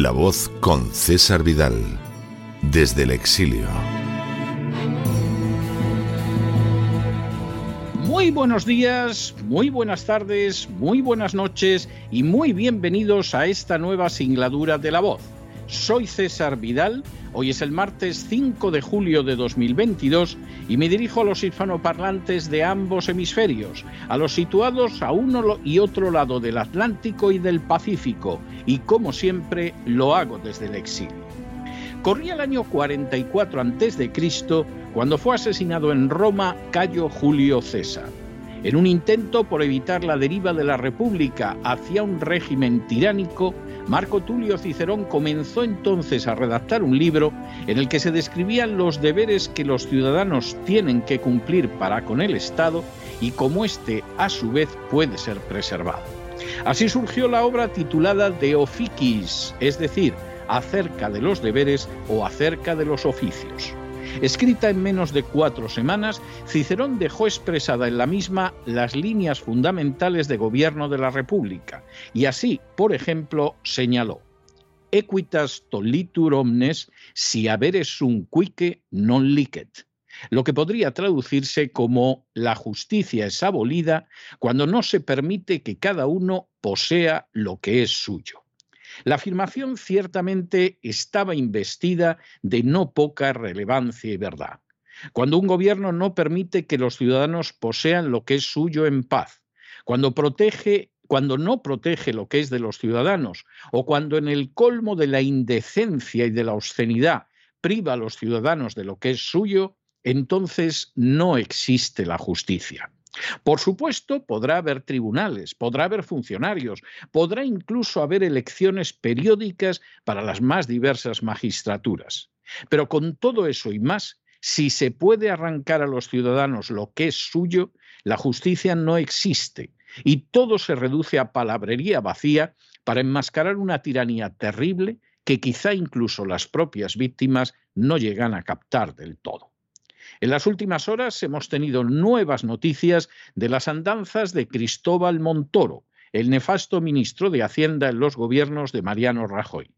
La voz con César Vidal, desde el exilio. Muy buenos días, muy buenas tardes, muy buenas noches y muy bienvenidos a esta nueva singladura de La voz. Soy César Vidal, hoy es el martes 5 de julio de 2022 y me dirijo a los hispanoparlantes de ambos hemisferios, a los situados a uno y otro lado del Atlántico y del Pacífico, y como siempre lo hago desde el exilio. Corría el año 44 a.C. cuando fue asesinado en Roma Cayo Julio César. En un intento por evitar la deriva de la República hacia un régimen tiránico, Marco Tulio Cicerón comenzó entonces a redactar un libro en el que se describían los deberes que los ciudadanos tienen que cumplir para con el Estado y cómo éste, a su vez, puede ser preservado. Así surgió la obra titulada De Officis, es decir, acerca de los deberes o acerca de los oficios. Escrita en menos de cuatro semanas, Cicerón dejó expresada en la misma las líneas fundamentales de gobierno de la República, y así, por ejemplo, señaló Equitas tolitur omnes si haberes sum quique non licet, lo que podría traducirse como la justicia es abolida cuando no se permite que cada uno posea lo que es suyo. La afirmación ciertamente estaba investida de no poca relevancia y verdad. Cuando un gobierno no permite que los ciudadanos posean lo que es suyo en paz, cuando protege cuando no protege lo que es de los ciudadanos o cuando en el colmo de la indecencia y de la obscenidad priva a los ciudadanos de lo que es suyo, entonces no existe la justicia. Por supuesto, podrá haber tribunales, podrá haber funcionarios, podrá incluso haber elecciones periódicas para las más diversas magistraturas. Pero con todo eso y más, si se puede arrancar a los ciudadanos lo que es suyo, la justicia no existe y todo se reduce a palabrería vacía para enmascarar una tiranía terrible que quizá incluso las propias víctimas no llegan a captar del todo. En las últimas horas hemos tenido nuevas noticias de las andanzas de Cristóbal Montoro, el nefasto ministro de Hacienda en los gobiernos de Mariano Rajoy.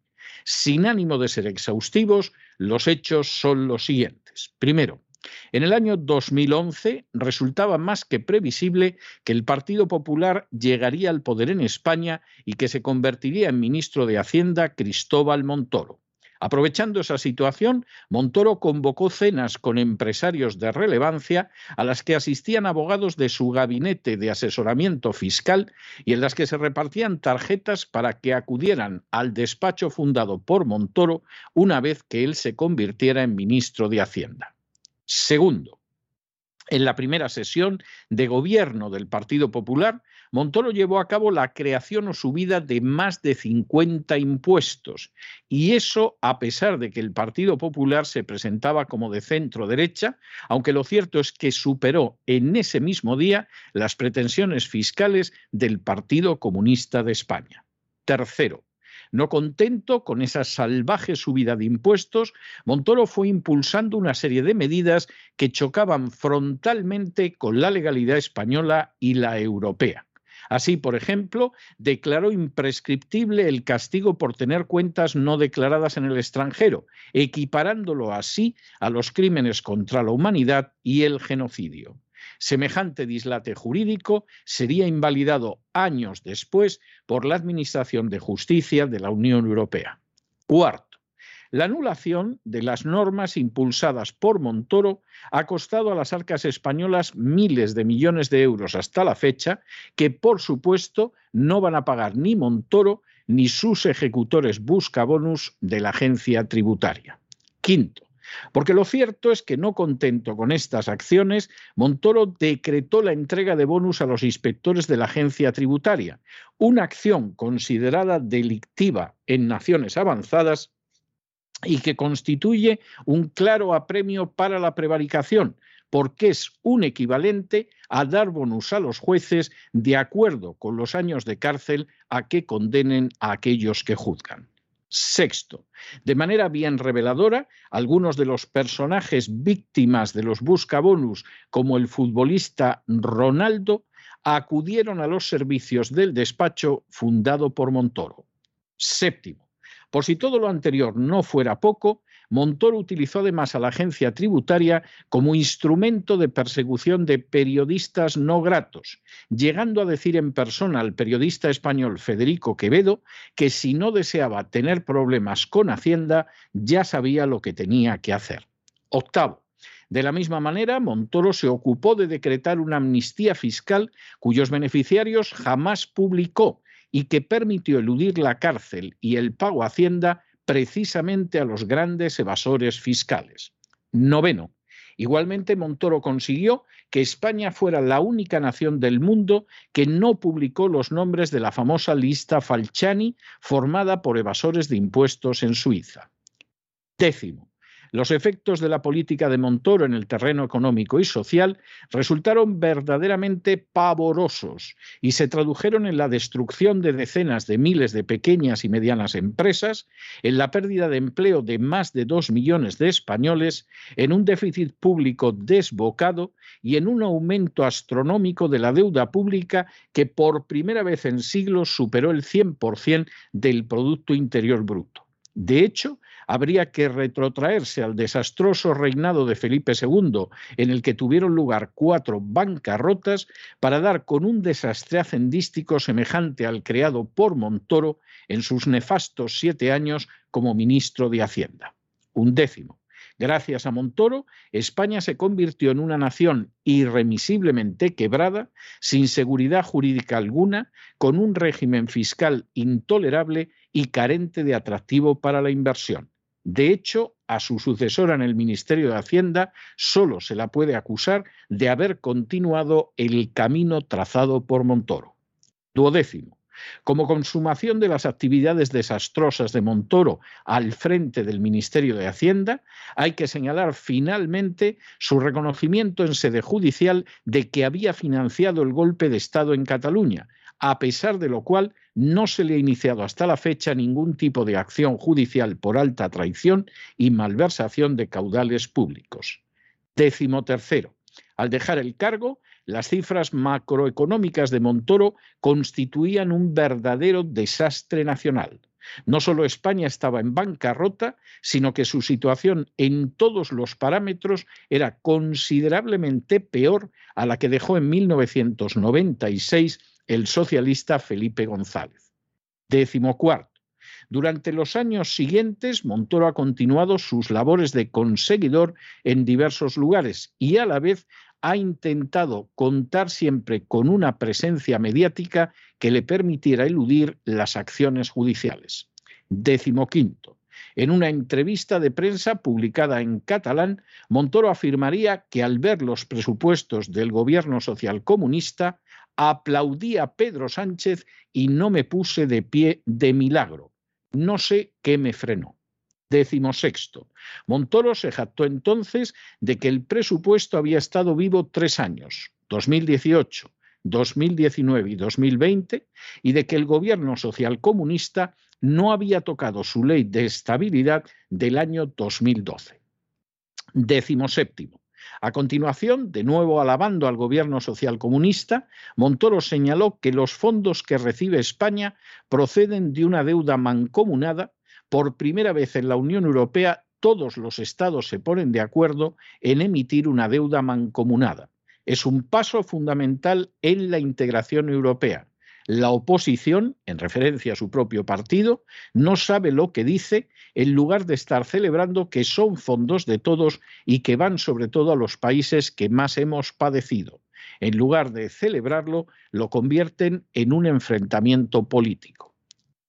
Sin ánimo de ser exhaustivos, los hechos son los siguientes. Primero, en el año 2011 resultaba más que previsible que el Partido Popular llegaría al poder en España y que se convertiría en ministro de Hacienda Cristóbal Montoro. Aprovechando esa situación, Montoro convocó cenas con empresarios de relevancia a las que asistían abogados de su gabinete de asesoramiento fiscal y en las que se repartían tarjetas para que acudieran al despacho fundado por Montoro una vez que él se convirtiera en ministro de Hacienda. Segundo, en la primera sesión de gobierno del Partido Popular, Montoro llevó a cabo la creación o subida de más de 50 impuestos. Y eso a pesar de que el Partido Popular se presentaba como de centro derecha, aunque lo cierto es que superó en ese mismo día las pretensiones fiscales del Partido Comunista de España. Tercero, no contento con esa salvaje subida de impuestos, Montoro fue impulsando una serie de medidas que chocaban frontalmente con la legalidad española y la europea. Así, por ejemplo, declaró imprescriptible el castigo por tener cuentas no declaradas en el extranjero, equiparándolo así a los crímenes contra la humanidad y el genocidio. Semejante dislate jurídico sería invalidado años después por la Administración de Justicia de la Unión Europea. Cuarto, la anulación de las normas impulsadas por Montoro ha costado a las arcas españolas miles de millones de euros hasta la fecha, que por supuesto no van a pagar ni Montoro ni sus ejecutores buscabonus de la agencia tributaria. Quinto, porque lo cierto es que no contento con estas acciones, Montoro decretó la entrega de bonus a los inspectores de la agencia tributaria, una acción considerada delictiva en naciones avanzadas y que constituye un claro apremio para la prevaricación, porque es un equivalente a dar bonus a los jueces de acuerdo con los años de cárcel a que condenen a aquellos que juzgan. Sexto, de manera bien reveladora, algunos de los personajes víctimas de los buscabonus, como el futbolista Ronaldo, acudieron a los servicios del despacho fundado por Montoro. Séptimo, por si todo lo anterior no fuera poco, Montoro utilizó además a la agencia tributaria como instrumento de persecución de periodistas no gratos, llegando a decir en persona al periodista español Federico Quevedo que si no deseaba tener problemas con Hacienda, ya sabía lo que tenía que hacer. Octavo. De la misma manera, Montoro se ocupó de decretar una amnistía fiscal cuyos beneficiarios jamás publicó y que permitió eludir la cárcel y el pago a Hacienda precisamente a los grandes evasores fiscales. Noveno. Igualmente, Montoro consiguió que España fuera la única nación del mundo que no publicó los nombres de la famosa lista Falciani formada por evasores de impuestos en Suiza. Décimo. Los efectos de la política de Montoro en el terreno económico y social resultaron verdaderamente pavorosos y se tradujeron en la destrucción de decenas de miles de pequeñas y medianas empresas, en la pérdida de empleo de más de dos millones de españoles, en un déficit público desbocado y en un aumento astronómico de la deuda pública que por primera vez en siglos superó el 100% del Producto Interior Bruto. De hecho, habría que retrotraerse al desastroso reinado de Felipe II, en el que tuvieron lugar cuatro bancarrotas, para dar con un desastre hacendístico semejante al creado por Montoro en sus nefastos siete años como ministro de Hacienda. Un décimo Gracias a Montoro, España se convirtió en una nación irremisiblemente quebrada, sin seguridad jurídica alguna, con un régimen fiscal intolerable y carente de atractivo para la inversión. De hecho, a su sucesora en el Ministerio de Hacienda solo se la puede acusar de haber continuado el camino trazado por Montoro. Duodécimo. Como consumación de las actividades desastrosas de Montoro al frente del Ministerio de Hacienda, hay que señalar finalmente su reconocimiento en sede judicial de que había financiado el golpe de Estado en Cataluña, a pesar de lo cual no se le ha iniciado hasta la fecha ningún tipo de acción judicial por alta traición y malversación de caudales públicos. Décimo tercero. Al dejar el cargo, las cifras macroeconómicas de Montoro constituían un verdadero desastre nacional. No solo España estaba en bancarrota, sino que su situación en todos los parámetros era considerablemente peor a la que dejó en 1996 el socialista Felipe González. Décimo cuarto. Durante los años siguientes, Montoro ha continuado sus labores de conseguidor en diversos lugares y a la vez ha intentado contar siempre con una presencia mediática que le permitiera eludir las acciones judiciales. Décimo quinto. En una entrevista de prensa publicada en catalán, Montoro afirmaría que al ver los presupuestos del gobierno socialcomunista, aplaudía a Pedro Sánchez y no me puse de pie de milagro. No sé qué me frenó. Décimo sexto. Montoro se jactó entonces de que el presupuesto había estado vivo tres años, 2018, 2019 y 2020, y de que el gobierno social comunista no había tocado su ley de estabilidad del año 2012. Décimo séptimo. A continuación, de nuevo alabando al gobierno social comunista, Montoro señaló que los fondos que recibe España proceden de una deuda mancomunada por primera vez en la Unión Europea, todos los estados se ponen de acuerdo en emitir una deuda mancomunada. Es un paso fundamental en la integración europea. La oposición, en referencia a su propio partido, no sabe lo que dice en lugar de estar celebrando que son fondos de todos y que van sobre todo a los países que más hemos padecido. En lugar de celebrarlo, lo convierten en un enfrentamiento político.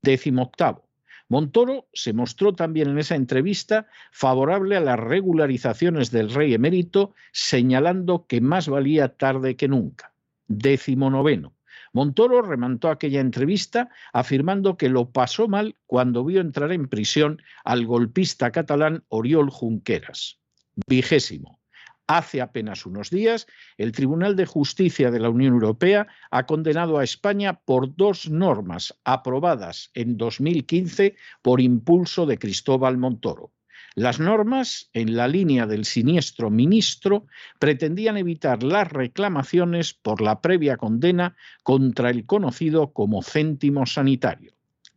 Décimo octavo. Montoro se mostró también en esa entrevista favorable a las regularizaciones del rey emérito, señalando que más valía tarde que nunca. Décimo noveno. Montoro remantó aquella entrevista afirmando que lo pasó mal cuando vio entrar en prisión al golpista catalán Oriol Junqueras. Vigésimo. Hace apenas unos días, el Tribunal de Justicia de la Unión Europea ha condenado a España por dos normas aprobadas en 2015 por impulso de Cristóbal Montoro. Las normas, en la línea del siniestro ministro, pretendían evitar las reclamaciones por la previa condena contra el conocido como céntimo sanitario.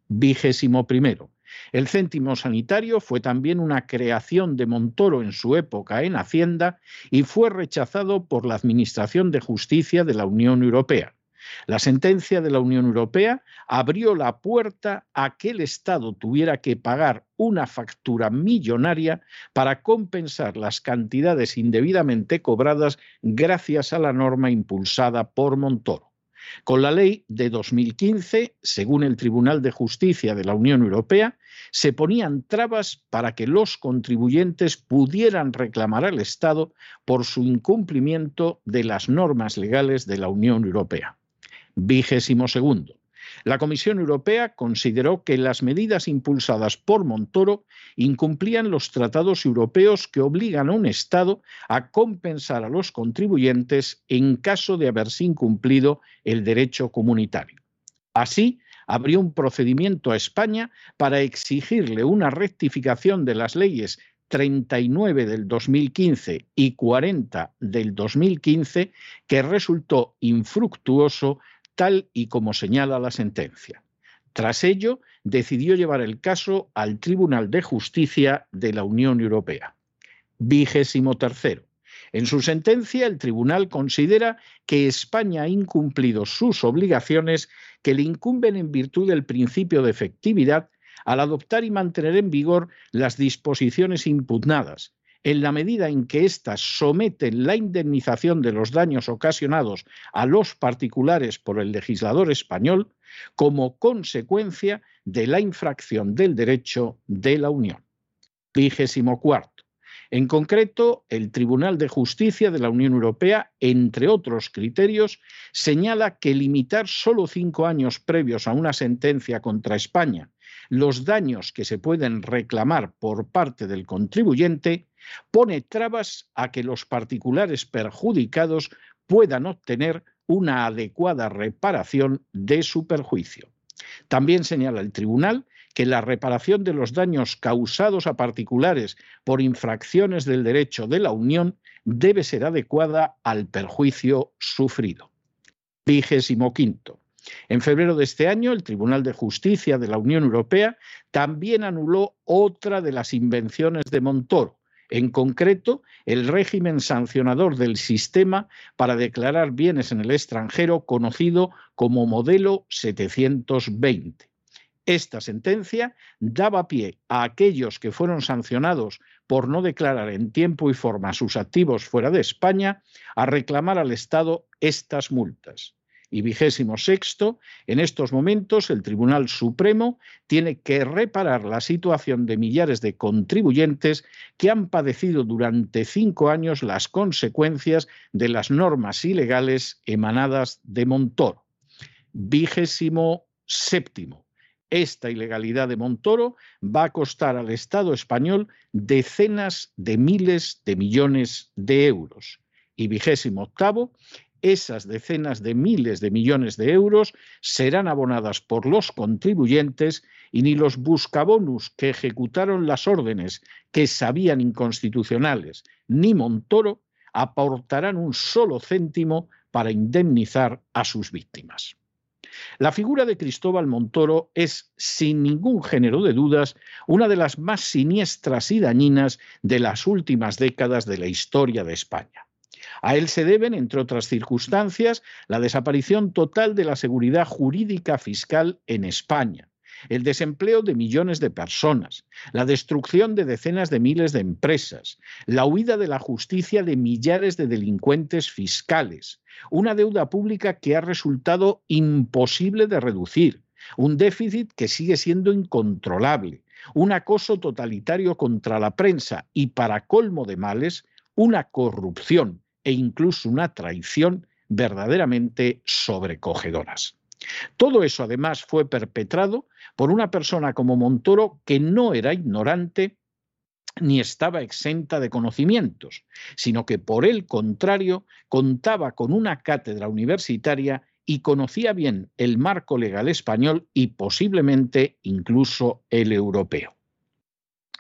Vigésimo primero. El céntimo sanitario fue también una creación de Montoro en su época en Hacienda y fue rechazado por la Administración de Justicia de la Unión Europea. La sentencia de la Unión Europea abrió la puerta a que el Estado tuviera que pagar una factura millonaria para compensar las cantidades indebidamente cobradas gracias a la norma impulsada por Montoro. Con la ley de 2015, según el Tribunal de Justicia de la Unión Europea, se ponían trabas para que los contribuyentes pudieran reclamar al Estado por su incumplimiento de las normas legales de la Unión Europea. Vigésimo segundo. La Comisión Europea consideró que las medidas impulsadas por Montoro incumplían los tratados europeos que obligan a un Estado a compensar a los contribuyentes en caso de haberse incumplido el derecho comunitario. Así, abrió un procedimiento a España para exigirle una rectificación de las leyes 39 del 2015 y 40 del 2015 que resultó infructuoso tal y como señala la sentencia. Tras ello, decidió llevar el caso al Tribunal de Justicia de la Unión Europea. Vigésimo tercero. En su sentencia, el tribunal considera que España ha incumplido sus obligaciones que le incumben en virtud del principio de efectividad al adoptar y mantener en vigor las disposiciones impugnadas, en la medida en que éstas someten la indemnización de los daños ocasionados a los particulares por el legislador español como consecuencia de la infracción del derecho de la Unión. Vigésimo cuarto. En concreto, el Tribunal de Justicia de la Unión Europea, entre otros criterios, señala que limitar solo cinco años previos a una sentencia contra España los daños que se pueden reclamar por parte del contribuyente pone trabas a que los particulares perjudicados puedan obtener una adecuada reparación de su perjuicio. También señala el tribunal que la reparación de los daños causados a particulares por infracciones del derecho de la Unión debe ser adecuada al perjuicio sufrido. Vigésimo quinto. En febrero de este año, el Tribunal de Justicia de la Unión Europea también anuló otra de las invenciones de Montoro, en concreto el régimen sancionador del sistema para declarar bienes en el extranjero conocido como modelo 720. Esta sentencia daba pie a aquellos que fueron sancionados por no declarar en tiempo y forma sus activos fuera de España a reclamar al Estado estas multas y vigésimo sexto, en estos momentos el Tribunal Supremo tiene que reparar la situación de millares de contribuyentes que han padecido durante cinco años las consecuencias de las normas ilegales emanadas de Montoro. Vigésimo séptimo. Esta ilegalidad de Montoro va a costar al Estado español decenas de miles de millones de euros. Y vigésimo octavo, esas decenas de miles de millones de euros serán abonadas por los contribuyentes y ni los buscabonus que ejecutaron las órdenes que sabían inconstitucionales, ni Montoro aportarán un solo céntimo para indemnizar a sus víctimas. La figura de Cristóbal Montoro es, sin ningún género de dudas, una de las más siniestras y dañinas de las últimas décadas de la historia de España. A él se deben, entre otras circunstancias, la desaparición total de la seguridad jurídica fiscal en España, el desempleo de millones de personas, la destrucción de decenas de miles de empresas, la huida de la justicia de millares de delincuentes fiscales, una deuda pública que ha resultado imposible de reducir, un déficit que sigue siendo incontrolable, un acoso totalitario contra la prensa y, para colmo de males, una corrupción e incluso una traición verdaderamente sobrecogedoras. Todo eso además fue perpetrado por una persona como Montoro que no era ignorante ni estaba exenta de conocimientos, sino que por el contrario contaba con una cátedra universitaria y conocía bien el marco legal español y posiblemente incluso el europeo.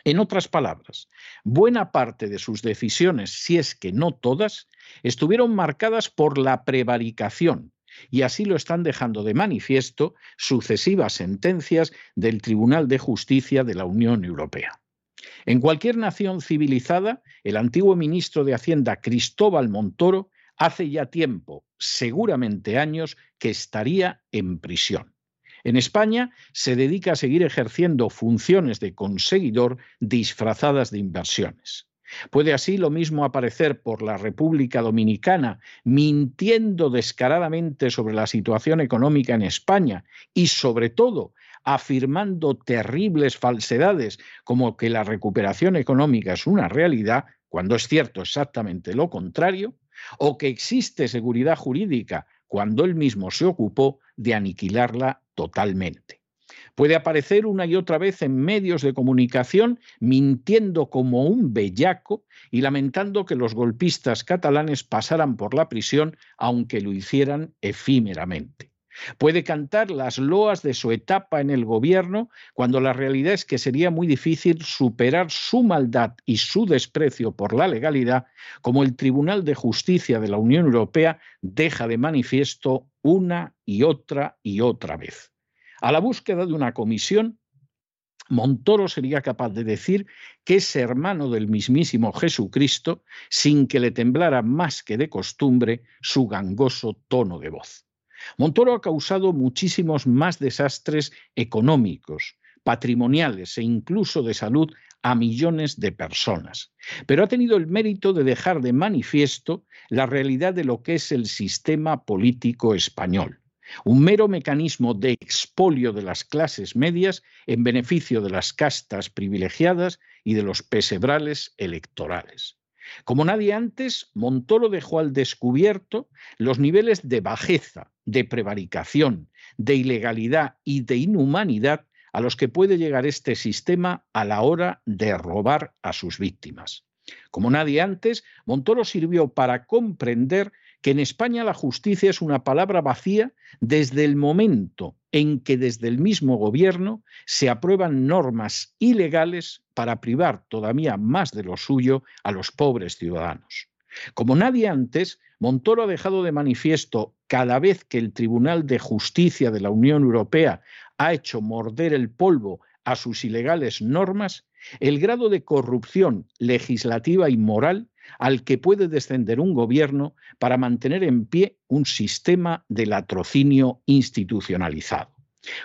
En otras palabras, buena parte de sus decisiones, si es que no todas, estuvieron marcadas por la prevaricación, y así lo están dejando de manifiesto sucesivas sentencias del Tribunal de Justicia de la Unión Europea. En cualquier nación civilizada, el antiguo ministro de Hacienda Cristóbal Montoro hace ya tiempo, seguramente años, que estaría en prisión. En España se dedica a seguir ejerciendo funciones de conseguidor disfrazadas de inversiones. Puede así lo mismo aparecer por la República Dominicana mintiendo descaradamente sobre la situación económica en España y sobre todo afirmando terribles falsedades como que la recuperación económica es una realidad, cuando es cierto exactamente lo contrario, o que existe seguridad jurídica cuando él mismo se ocupó de aniquilarla totalmente. Puede aparecer una y otra vez en medios de comunicación mintiendo como un bellaco y lamentando que los golpistas catalanes pasaran por la prisión aunque lo hicieran efímeramente. Puede cantar las loas de su etapa en el gobierno cuando la realidad es que sería muy difícil superar su maldad y su desprecio por la legalidad, como el Tribunal de Justicia de la Unión Europea deja de manifiesto una y otra y otra vez. A la búsqueda de una comisión, Montoro sería capaz de decir que es hermano del mismísimo Jesucristo sin que le temblara más que de costumbre su gangoso tono de voz. Montoro ha causado muchísimos más desastres económicos, patrimoniales e incluso de salud a millones de personas, pero ha tenido el mérito de dejar de manifiesto la realidad de lo que es el sistema político español, un mero mecanismo de expolio de las clases medias en beneficio de las castas privilegiadas y de los pesebrales electorales. Como nadie antes, Montoro dejó al descubierto los niveles de bajeza, de prevaricación, de ilegalidad y de inhumanidad a los que puede llegar este sistema a la hora de robar a sus víctimas. Como nadie antes, Montoro sirvió para comprender que en España la justicia es una palabra vacía desde el momento en que desde el mismo gobierno se aprueban normas ilegales para privar todavía más de lo suyo a los pobres ciudadanos. Como nadie antes, Montoro ha dejado de manifiesto cada vez que el Tribunal de Justicia de la Unión Europea ha hecho morder el polvo a sus ilegales normas, el grado de corrupción legislativa y moral al que puede descender un gobierno para mantener en pie un sistema de latrocinio institucionalizado.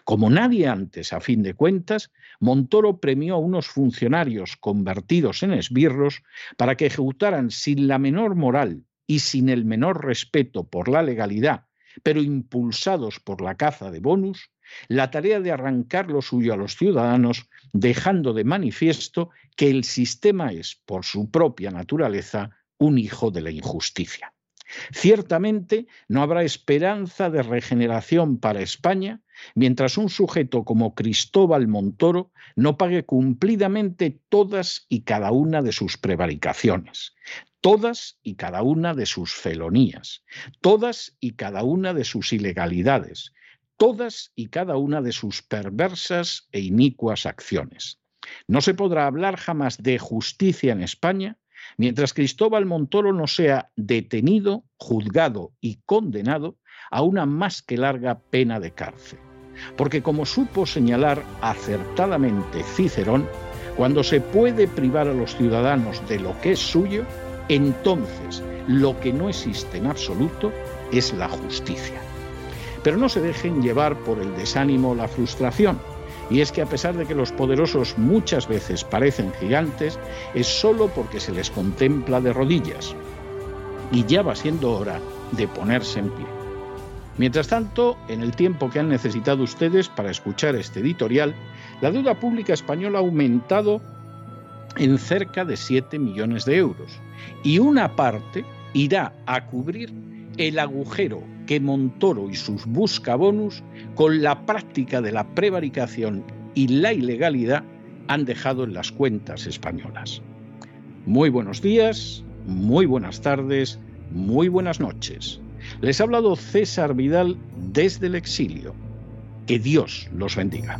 Como nadie antes, a fin de cuentas, Montoro premió a unos funcionarios convertidos en esbirros para que ejecutaran sin la menor moral y sin el menor respeto por la legalidad, pero impulsados por la caza de bonus, la tarea de arrancar lo suyo a los ciudadanos, dejando de manifiesto que el sistema es, por su propia naturaleza, un hijo de la injusticia. Ciertamente no habrá esperanza de regeneración para España mientras un sujeto como Cristóbal Montoro no pague cumplidamente todas y cada una de sus prevaricaciones, todas y cada una de sus felonías, todas y cada una de sus ilegalidades, todas y cada una de sus perversas e inicuas acciones. No se podrá hablar jamás de justicia en España mientras Cristóbal Montoro no sea detenido, juzgado y condenado a una más que larga pena de cárcel. Porque como supo señalar acertadamente Cicerón, cuando se puede privar a los ciudadanos de lo que es suyo, entonces lo que no existe en absoluto es la justicia. Pero no se dejen llevar por el desánimo o la frustración. Y es que a pesar de que los poderosos muchas veces parecen gigantes, es solo porque se les contempla de rodillas. Y ya va siendo hora de ponerse en pie. Mientras tanto, en el tiempo que han necesitado ustedes para escuchar este editorial, la deuda pública española ha aumentado en cerca de 7 millones de euros y una parte irá a cubrir el agujero que Montoro y sus buscabonus, con la práctica de la prevaricación y la ilegalidad, han dejado en las cuentas españolas. Muy buenos días, muy buenas tardes, muy buenas noches. Les ha hablado César Vidal desde el exilio. Que Dios los bendiga.